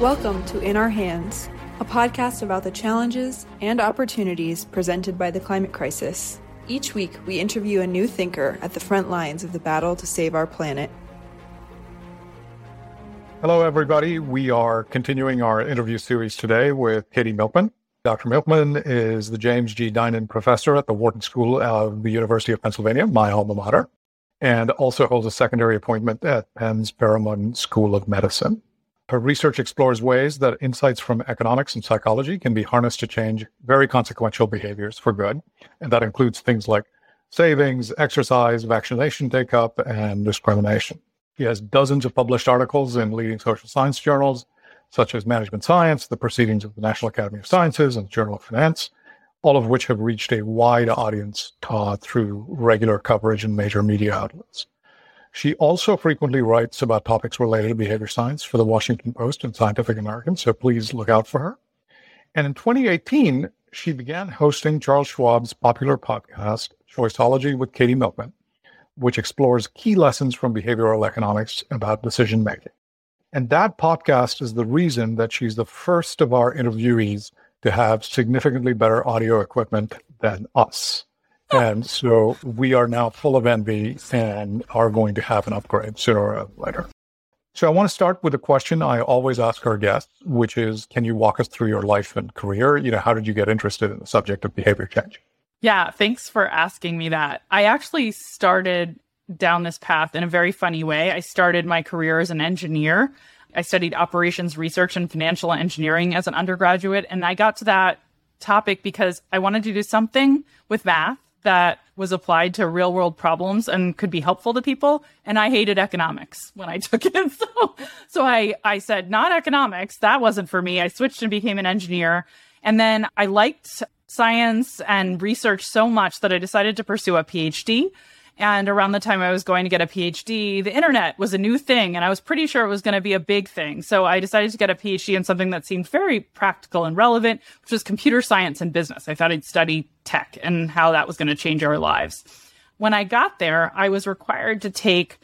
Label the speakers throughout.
Speaker 1: Welcome to In Our Hands, a podcast about the challenges and opportunities presented by the climate crisis. Each week, we interview a new thinker at the front lines of the battle to save our planet.
Speaker 2: Hello, everybody. We are continuing our interview series today with Katy Milkman. Dr. Milkman is the James G. Dinan Professor at the Wharton School of the University of Pennsylvania, my alma mater, and also holds a secondary appointment at Penn's Perelman School of Medicine. Her research explores ways that insights from economics and psychology can be harnessed to change very consequential behaviors for good. And that includes things like savings, exercise, vaccination take up, and discrimination. He has dozens of published articles in leading social science journals, such as Management Science, the Proceedings of the National Academy of Sciences, and the Journal of Finance, all of which have reached a wide audience uh, through regular coverage in major media outlets. She also frequently writes about topics related to behavior science for the Washington Post and Scientific American, so please look out for her. And in 2018, she began hosting Charles Schwab's popular podcast, Choiceology with Katy Milkman, which explores key lessons from behavioral economics about decision making. And that podcast is the reason that she's the first of our interviewees to have significantly better audio equipment than us. And so we are now full of envy and are going to have an upgrade sooner or later. So I want to start with a question I always ask our guests, which is can you walk us through your life and career? You know, how did you get interested in the subject of behavior change?
Speaker 3: Yeah, thanks for asking me that. I actually started down this path in a very funny way. I started my career as an engineer. I studied operations research and financial engineering as an undergraduate. And I got to that topic because I wanted to do something with math that was applied to real world problems and could be helpful to people. And I hated economics when I took it. So, so I, I said, not economics. That wasn't for me. I switched and became an engineer. And then I liked science and research so much that I decided to pursue a PhD. And around the time I was going to get a PhD, the internet was a new thing, and I was pretty sure it was going to be a big thing. So I decided to get a PhD in something that seemed very practical and relevant, which was computer science and business. I thought I'd study tech and how that was going to change our lives. When I got there, I was required to take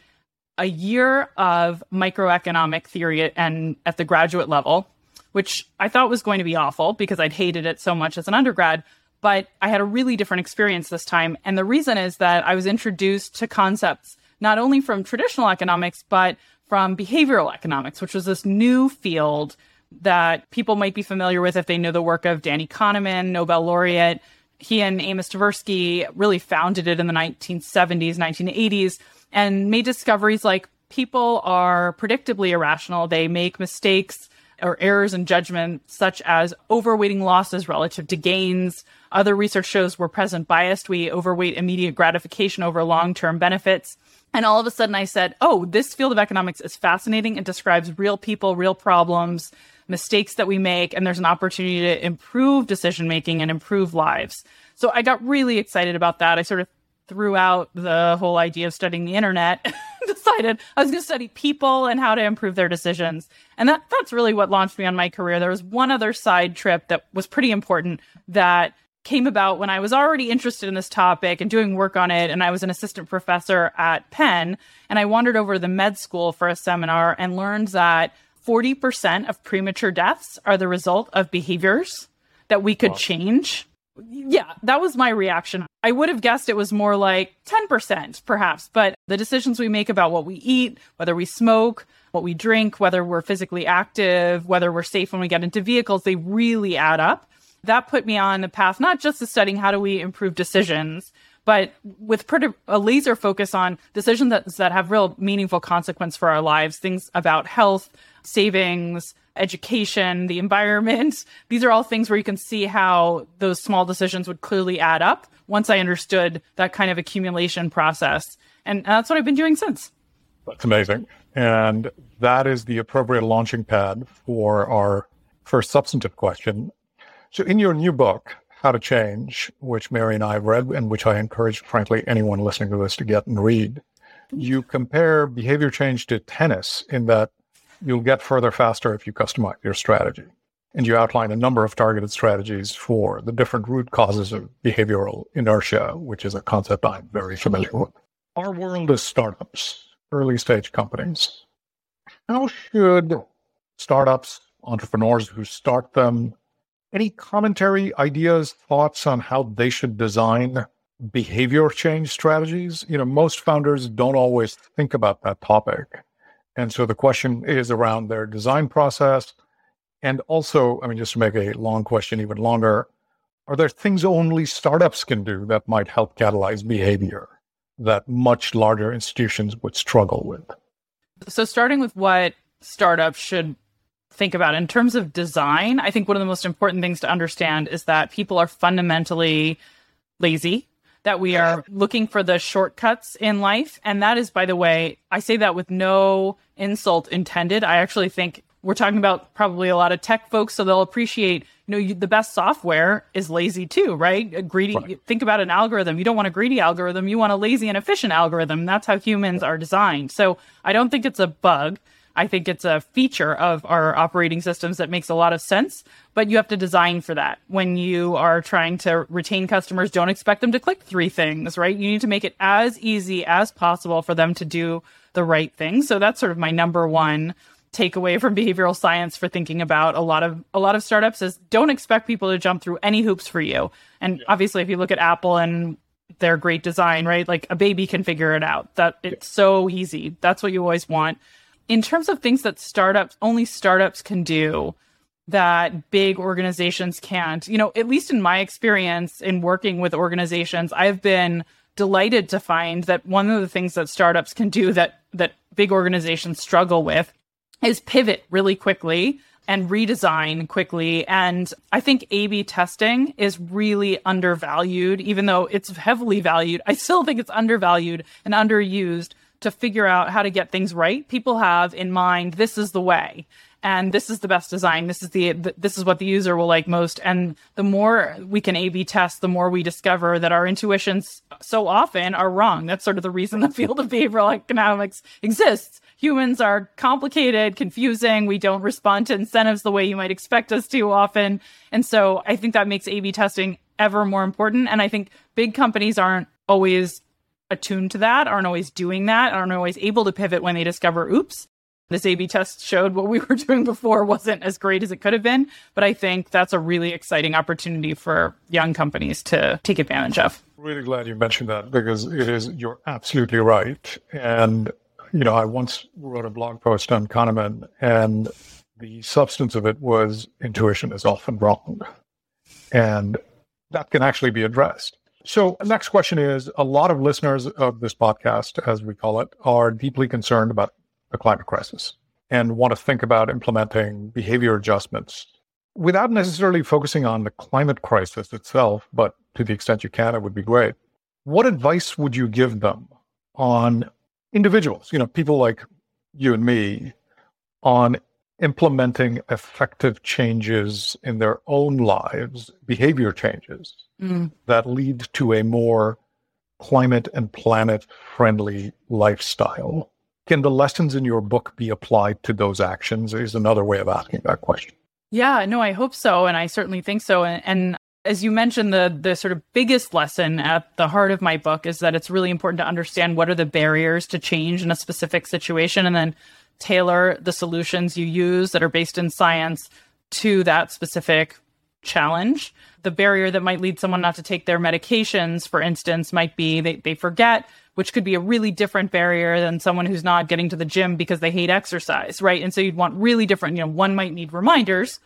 Speaker 3: a year of microeconomic theory and at the graduate level, which I thought was going to be awful because I'd hated it so much as an undergrad but I had a really different experience this time. And the reason is that I was introduced to concepts not only from traditional economics, but from behavioral economics, which was this new field that people might be familiar with if they know the work of Danny Kahneman, Nobel laureate. He and Amos Tversky really founded it in the 1970s, 1980s, and made discoveries like people are predictably irrational. They make mistakes or errors in judgment, such as overweighting losses relative to gains. Other research shows we're present biased. We overweight immediate gratification over long term benefits. And all of a sudden, I said, Oh, this field of economics is fascinating. It describes real people, real problems, mistakes that we make, and there's an opportunity to improve decision making and improve lives. So I got really excited about that. I sort of threw out the whole idea of studying the internet decided I was going to study people and how to improve their decisions. And that that's really what launched me on my career. There was one other side trip that was pretty important that came about when I was already interested in this topic and doing work on it and I was an assistant professor at Penn and I wandered over to the med school for a seminar and learned that 40% of premature deaths are the result of behaviors that we could wow. change yeah, that was my reaction. I would have guessed it was more like 10%, perhaps, but the decisions we make about what we eat, whether we smoke, what we drink, whether we're physically active, whether we're safe when we get into vehicles, they really add up. That put me on the path, not just to studying how do we improve decisions, but with a laser focus on decisions that, that have real meaningful consequence for our lives, things about health, savings, education, the environment. These are all things where you can see how those small decisions would clearly add up once I understood that kind of accumulation process. And that's what I've been doing since.
Speaker 2: That's amazing. And that is the appropriate launching pad for our first substantive question. So, in your new book, How to Change, which Mary and I have read, and which I encourage, frankly, anyone listening to this to get and read, you compare behavior change to tennis in that you'll get further faster if you customize your strategy. And you outline a number of targeted strategies for the different root causes of behavioral inertia, which is a concept I'm very familiar with. Our world is startups, early stage companies. How should startups entrepreneurs who start them. Any commentary, ideas, thoughts on how they should design behavior change strategies? You know, most founders don't always think about that topic. And so the question is around their design process. And also, I mean, just to make a long question even longer, are there things only startups can do that might help catalyze behavior that much larger institutions would struggle with?
Speaker 3: So, starting with what startups should think about in terms of design, I think one of the most important things to understand is that people are fundamentally lazy that we are looking for the shortcuts in life. And that is, by the way, I say that with no insult intended. I actually think we're talking about probably a lot of tech folks, so they'll appreciate, you know, you, the best software is lazy too, right? A greedy, right. think about an algorithm. You don't want a greedy algorithm. You want a lazy and efficient algorithm. That's how humans are designed. So I don't think it's a bug. I think it's a feature of our operating systems that makes a lot of sense, but you have to design for that. When you are trying to retain customers, don't expect them to click three things, right? You need to make it as easy as possible for them to do the right thing. So that's sort of my number one takeaway from behavioral science for thinking about a lot of a lot of startups is don't expect people to jump through any hoops for you. And obviously if you look at Apple and their great design, right? Like a baby can figure it out. That it's so easy. That's what you always want in terms of things that startups only startups can do that big organizations can't you know at least in my experience in working with organizations i've been delighted to find that one of the things that startups can do that that big organizations struggle with is pivot really quickly and redesign quickly. And i think a b testing is really undervalued even though it's heavily valued. I still think it's undervalued and underused to figure out how to get things right. People have in mind this is the way and this is the best design. This is the this is what the user will like most. And the more we can A/B test, the more we discover that our intuitions so often are wrong. That's sort of the reason the field of behavioral economics exists. Humans are complicated, confusing. We don't respond to incentives the way you might expect us to often. And so I think that makes A/B testing ever more important. And I think big companies aren't always attuned to that, aren't always doing that, aren't always able to pivot when they discover, oops, this A B test showed what we were doing before wasn't as great as it could have been. But I think that's a really exciting opportunity for young companies to take advantage of.
Speaker 2: Really glad you mentioned that because it is, you're absolutely right. And, you know, I once wrote a blog post on Kahneman, and the substance of it was intuition is often wrong. And that can actually be addressed. So, next question is a lot of listeners of this podcast, as we call it, are deeply concerned about the climate crisis and want to think about implementing behavior adjustments without necessarily focusing on the climate crisis itself, but to the extent you can, it would be great. What advice would you give them on individuals, you know, people like you and me, on implementing effective changes in their own lives, behavior changes mm. that lead to a more climate and planet friendly lifestyle. Can the lessons in your book be applied to those actions? Is another way of asking that question.
Speaker 3: Yeah, no, I hope so. And I certainly think so. And, and as you mentioned, the the sort of biggest lesson at the heart of my book is that it's really important to understand what are the barriers to change in a specific situation and then tailor the solutions you use that are based in science to that specific challenge. The barrier that might lead someone not to take their medications, for instance, might be they, they forget, which could be a really different barrier than someone who's not getting to the gym because they hate exercise, right? And so you'd want really different, you know, one might need reminders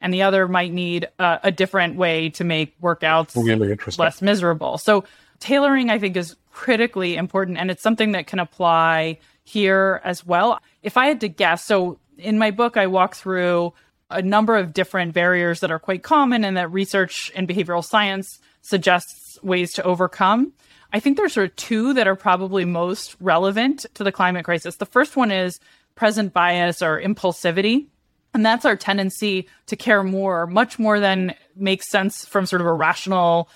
Speaker 3: and the other might need uh, a different way to make workouts really less miserable. So tailoring, I think, is critically important and it's something that can apply here as well. If I had to guess, so in my book, I walk through a number of different barriers that are quite common and that research in behavioral science suggests ways to overcome. I think there's sort of two that are probably most relevant to the climate crisis. The first one is present bias or impulsivity. And that's our tendency to care more, much more than makes sense from sort of a rational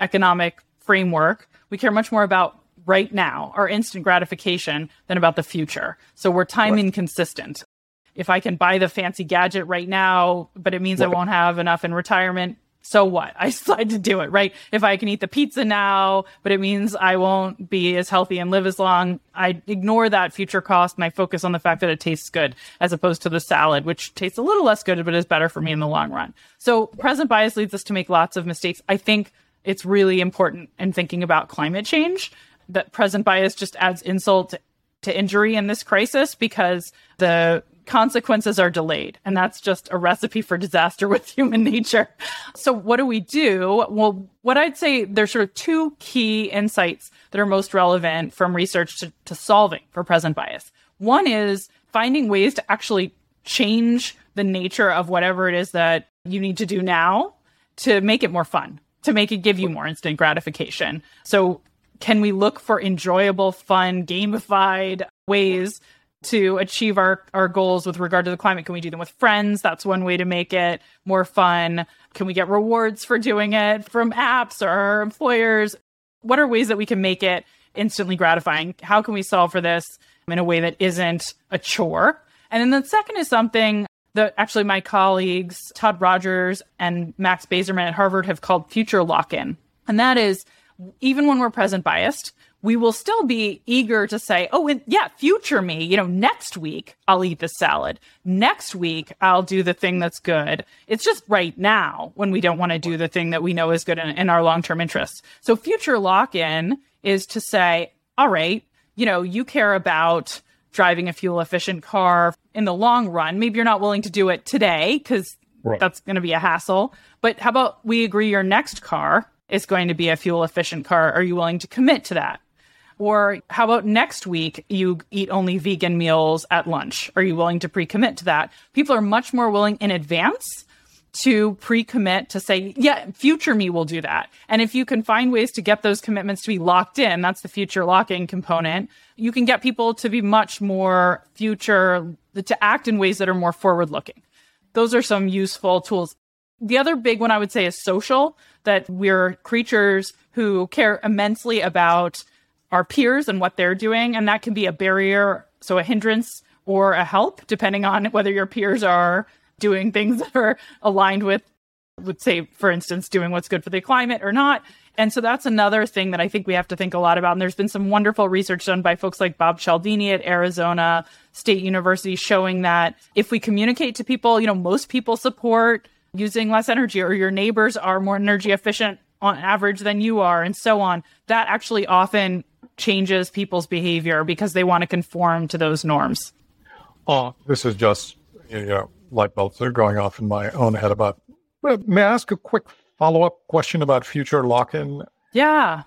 Speaker 3: economic framework. We care much more about right now, our instant gratification, than about the future. So we're time right. inconsistent. If I can buy the fancy gadget right now, but it means right. I won't have enough in retirement, so what? I decide to do it, right? If I can eat the pizza now, but it means I won't be as healthy and live as long, I ignore that future cost and I focus on the fact that it tastes good as opposed to the salad, which tastes a little less good, but is better for me in the long run. So present bias leads us to make lots of mistakes. I think it's really important in thinking about climate change that present bias just adds insult to injury in this crisis because the consequences are delayed. And that's just a recipe for disaster with human nature. So, what do we do? Well, what I'd say there's sort of two key insights that are most relevant from research to, to solving for present bias. One is finding ways to actually change the nature of whatever it is that you need to do now to make it more fun, to make it give you more instant gratification. So, can we look for enjoyable, fun, gamified ways to achieve our, our goals with regard to the climate? Can we do them with friends? That's one way to make it more fun. Can we get rewards for doing it from apps or our employers? What are ways that we can make it instantly gratifying? How can we solve for this in a way that isn't a chore? And then the second is something that actually my colleagues, Todd Rogers and Max Bazerman at Harvard, have called future lock in. And that is even when we're present biased, we will still be eager to say, oh, and yeah, future me, you know, next week I'll eat the salad. Next week I'll do the thing that's good. It's just right now when we don't want to do the thing that we know is good in, in our long term interests. So future lock in is to say, all right, you know, you care about driving a fuel efficient car in the long run. Maybe you're not willing to do it today because right. that's going to be a hassle. But how about we agree your next car is going to be a fuel efficient car? Are you willing to commit to that? Or how about next week you eat only vegan meals at lunch? Are you willing to pre commit to that? People are much more willing in advance to pre commit to say, yeah, future me will do that. And if you can find ways to get those commitments to be locked in, that's the future locking component, you can get people to be much more future, to act in ways that are more forward looking. Those are some useful tools. The other big one I would say is social, that we're creatures who care immensely about our peers and what they're doing. And that can be a barrier, so a hindrance or a help, depending on whether your peers are doing things that are aligned with, would say, for instance, doing what's good for the climate or not. And so that's another thing that I think we have to think a lot about. And there's been some wonderful research done by folks like Bob Cialdini at Arizona State University showing that if we communicate to people, you know, most people support using less energy or your neighbors are more energy efficient on average than you are and so on. That actually often changes people's behavior because they want to conform to those norms.
Speaker 2: Oh, this is just you know light bulbs are going off in my own head about. May I ask a quick follow up question about future lock in?
Speaker 3: Yeah.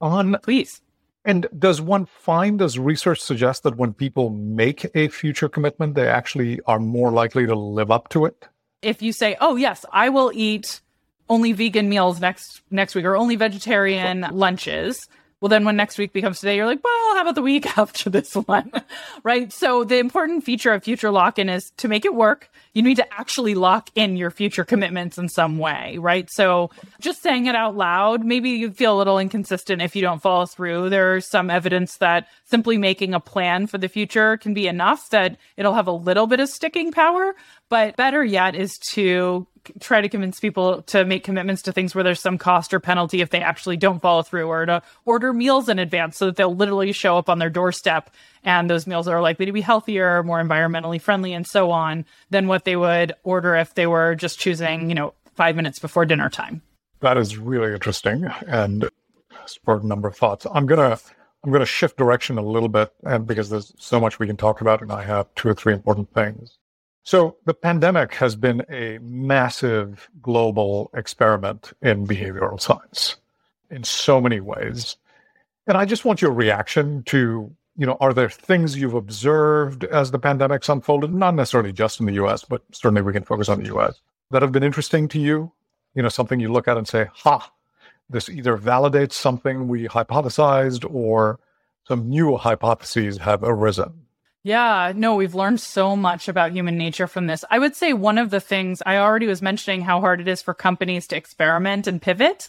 Speaker 2: On
Speaker 3: please.
Speaker 2: And does one find, does research suggest that when people make a future commitment, they actually are more likely to live up to it?
Speaker 3: If you say, "Oh yes, I will eat only vegan meals next next week or only vegetarian lunches," Well, then when next week becomes today, you're like, well, how about the week after this one? right. So the important feature of future lock in is to make it work. You need to actually lock in your future commitments in some way. Right. So just saying it out loud, maybe you feel a little inconsistent if you don't follow through. There's some evidence that simply making a plan for the future can be enough that it'll have a little bit of sticking power. But better yet is to try to convince people to make commitments to things where there's some cost or penalty if they actually don't follow through or to order meals in advance so that they'll literally show up on their doorstep and those meals are likely to be healthier, more environmentally friendly and so on than what they would order if they were just choosing, you know, 5 minutes before dinner time.
Speaker 2: That is really interesting and spurred a number of thoughts. I'm going to I'm going to shift direction a little bit and because there's so much we can talk about and I have two or three important things. So the pandemic has been a massive global experiment in behavioral science in so many ways. And I just want your reaction to, you know, are there things you've observed as the pandemic's unfolded, not necessarily just in the US, but certainly we can focus on the US, that have been interesting to you? You know, something you look at and say, ha, this either validates something we hypothesized or some new hypotheses have arisen.
Speaker 3: Yeah, no, we've learned so much about human nature from this. I would say one of the things I already was mentioning how hard it is for companies to experiment and pivot.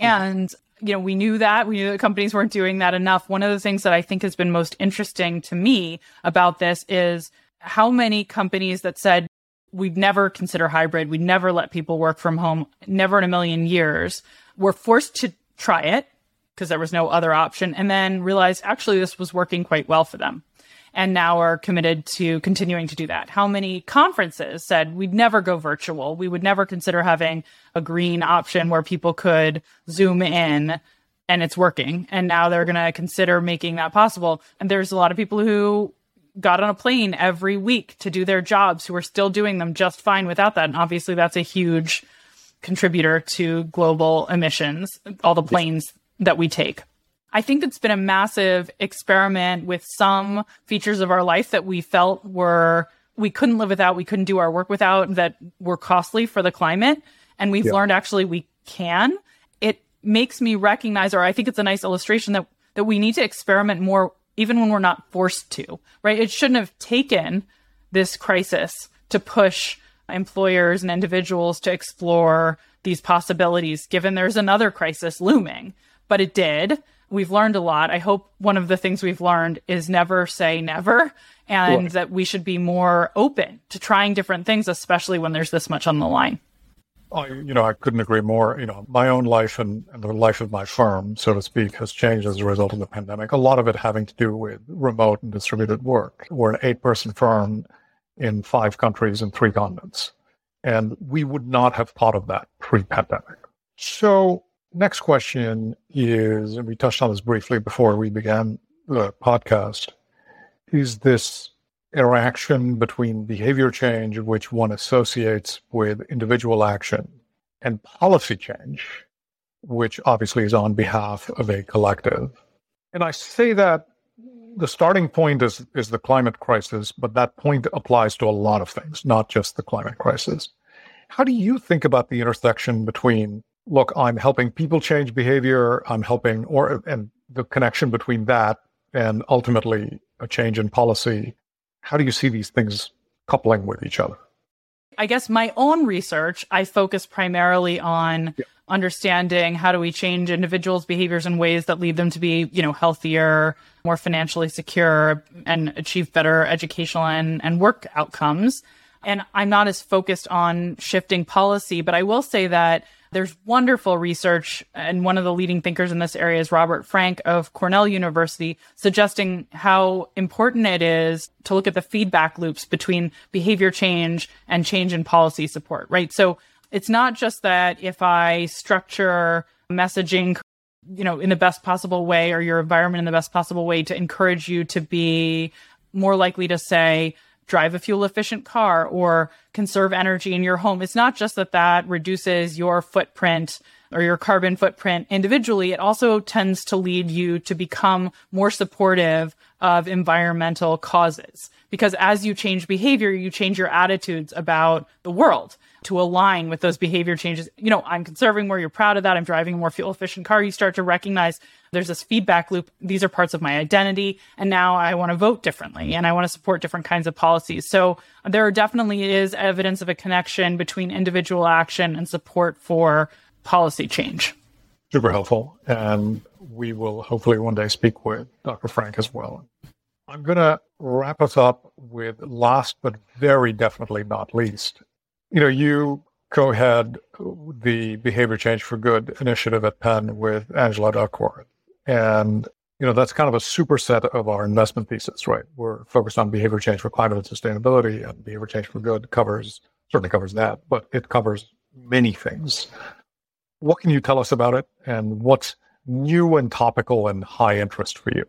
Speaker 3: Mm-hmm. And, you know, we knew that. We knew that companies weren't doing that enough. One of the things that I think has been most interesting to me about this is how many companies that said, we'd never consider hybrid. We'd never let people work from home, never in a million years. We're forced to try it because there was no other option and then realized actually this was working quite well for them and now are committed to continuing to do that. How many conferences said we'd never go virtual? We would never consider having a green option where people could zoom in and it's working. And now they're going to consider making that possible. And there's a lot of people who got on a plane every week to do their jobs who are still doing them just fine without that. And obviously, that's a huge contributor to global emissions, all the planes that we take. I think it's been a massive experiment with some features of our life that we felt were we couldn't live without, we couldn't do our work without, that were costly for the climate. And we've yeah. learned actually we can. It makes me recognize, or I think it's a nice illustration that that we need to experiment more even when we're not forced to, right? It shouldn't have taken this crisis to push employers and individuals to explore these possibilities, given there's another crisis looming. But it did. We've learned a lot. I hope one of the things we've learned is never say never and that we should be more open to trying different things, especially when there's this much on the line.
Speaker 2: Oh, I, you know, I couldn't agree more. You know, my own life and, and, the life of my firm, so to speak, has changed as a result of the pandemic. A lot of it having to do with remote and distributed work. We're an eight person firm in five countries and three continents. And we would not have thought of that pre pandemic. So, next question is, and we touched on this briefly before we began the podcast, is this interaction between behavior change, which one associates with individual action, and policy change, which obviously is on behalf of a collective. And I say that the starting point is, is the climate crisis, but that point applies to a lot of things, not just the climate crisis. How do you think about the intersection between, look, I'm helping people change behavior, I'm helping, or, and the connection between that and ultimately a change in policy how do you see these things coupling with each other?
Speaker 3: I guess my own research, I focus primarily on yeah. understanding how do we change individuals' behaviors in ways that lead them to be, you know, healthier, more financially secure, and achieve better educational and, and work outcomes. And I'm not as focused on shifting policy, but I will say that there's wonderful research, and one of the leading thinkers in this area is Robert Frank of Cornell University, suggesting how important it is to look at the feedback loops between behavior change and change in policy support, right? So it's not just that if I structure messaging you know in the best possible way or your environment in the best possible way to encourage you to be more likely to say drive a fuel efficient car or conserve energy in your home. It's not just that that reduces your footprint or your carbon footprint individually. It also tends to lead you to become more supportive of environmental causes because as you change behavior, you change your attitudes about the world to align with those behavior changes. You know, I'm conserving more, you're proud of that. I'm driving a more fuel efficient car. You start to recognize there's this feedback loop. These are parts of my identity. And now I want to vote differently and I want to support different kinds of policies. So there definitely is evidence of a connection between individual action and support for policy change.
Speaker 2: Super helpful. And we will hopefully one day speak with Dr. Frank as well. I'm going to wrap us up with last but very definitely not least. You know, you co-head the Behavior Change for Good initiative at Penn with Angela Duckworth. And, you know, that's kind of a superset of our investment thesis, right? We're focused on behavior change for climate and sustainability, and behavior change for good covers, certainly covers that, but it covers many things. What can you tell us about it and what's new and topical and high interest for you?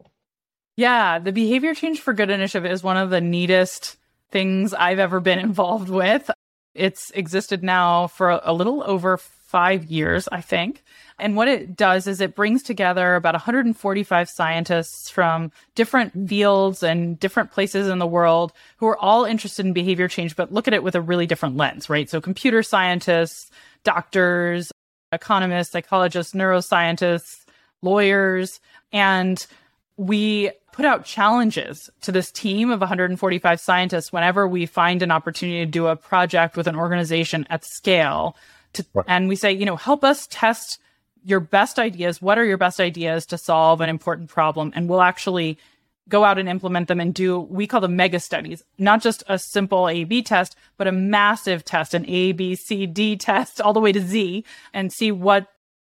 Speaker 3: Yeah, the Behavior Change for Good initiative is one of the neatest things I've ever been involved with. It's existed now for a little over five years, I think. And what it does is it brings together about 145 scientists from different fields and different places in the world who are all interested in behavior change, but look at it with a really different lens, right? So computer scientists, doctors, economists, psychologists, neuroscientists, lawyers, and we put out challenges to this team of 145 scientists whenever we find an opportunity to do a project with an organization at scale to, right. and we say you know help us test your best ideas. What are your best ideas to solve an important problem? And we'll actually go out and implement them and do, we call them mega studies, not just a simple A B test, but a massive test, an A, B, C, D test all the way to Z and see what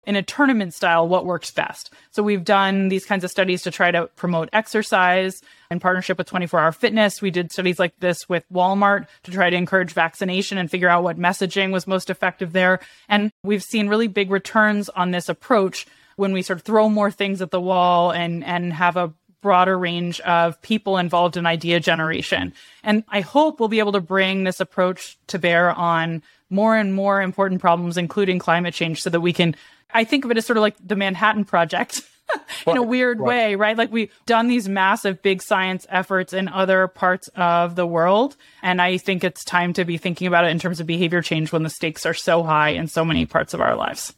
Speaker 3: in a tournament style, what works best. So we've done these kinds of studies to try to promote exercise in partnership with 24 hour fitness. We did studies like this with Walmart to try to encourage vaccination and figure out what messaging was most effective there. And we've seen really big returns on this approach when we sort of throw more things at the wall and, and have a broader range of people involved in idea generation. And I hope we'll be able to bring this approach to bear on more and more important problems, including climate change, so that we can, I think of it as sort of like the Manhattan Project. in a weird right. way, right? Like we've done these massive big science efforts in other parts of the world. And I think it's time to be thinking about it in terms of behavior change when the stakes are so high in so many parts of our lives.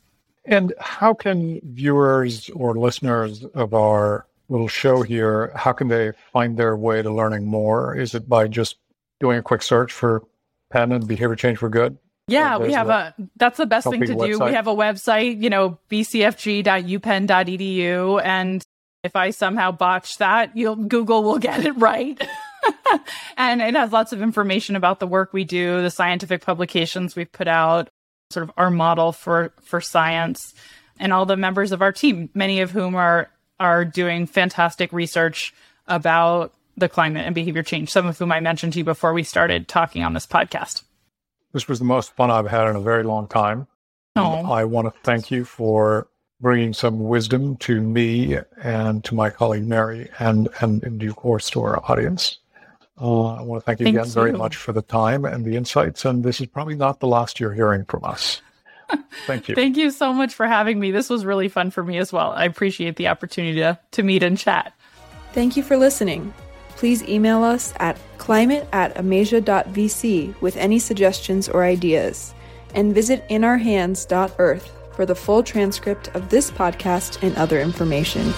Speaker 2: And how can viewers or listeners of our little show here, how can they find their way to learning more? Is it by just doing a quick search for and behavior change for good?
Speaker 3: Yeah, we have a that's the best thing to do. Website. We have a website, you know, bcfg.upenn.edu and if I somehow botch that, you'll Google will get it right. and it has lots of information about the work we do, the scientific publications we've put out, sort of our model for for science and all the members of our team, many of whom are are doing fantastic research about the climate and behavior change, some of whom I mentioned to you before we started talking on this podcast.
Speaker 2: This was the most fun I've had in a very long time.
Speaker 3: Oh.
Speaker 2: I want to thank you for bringing some wisdom to me and to my colleague Mary and, and in due course to our audience. Uh, I want to thank you Thanks again very much for the time and the insights. And this is probably not the last you're hearing from us. Thank you.
Speaker 3: thank you so much for having me. This was really fun for me as well. I appreciate the opportunity to, to meet and chat.
Speaker 1: Thank you for listening. Please email us at climate at amasia.vc with any suggestions or ideas. And visit inourhands.earth for the full transcript of this podcast and other information.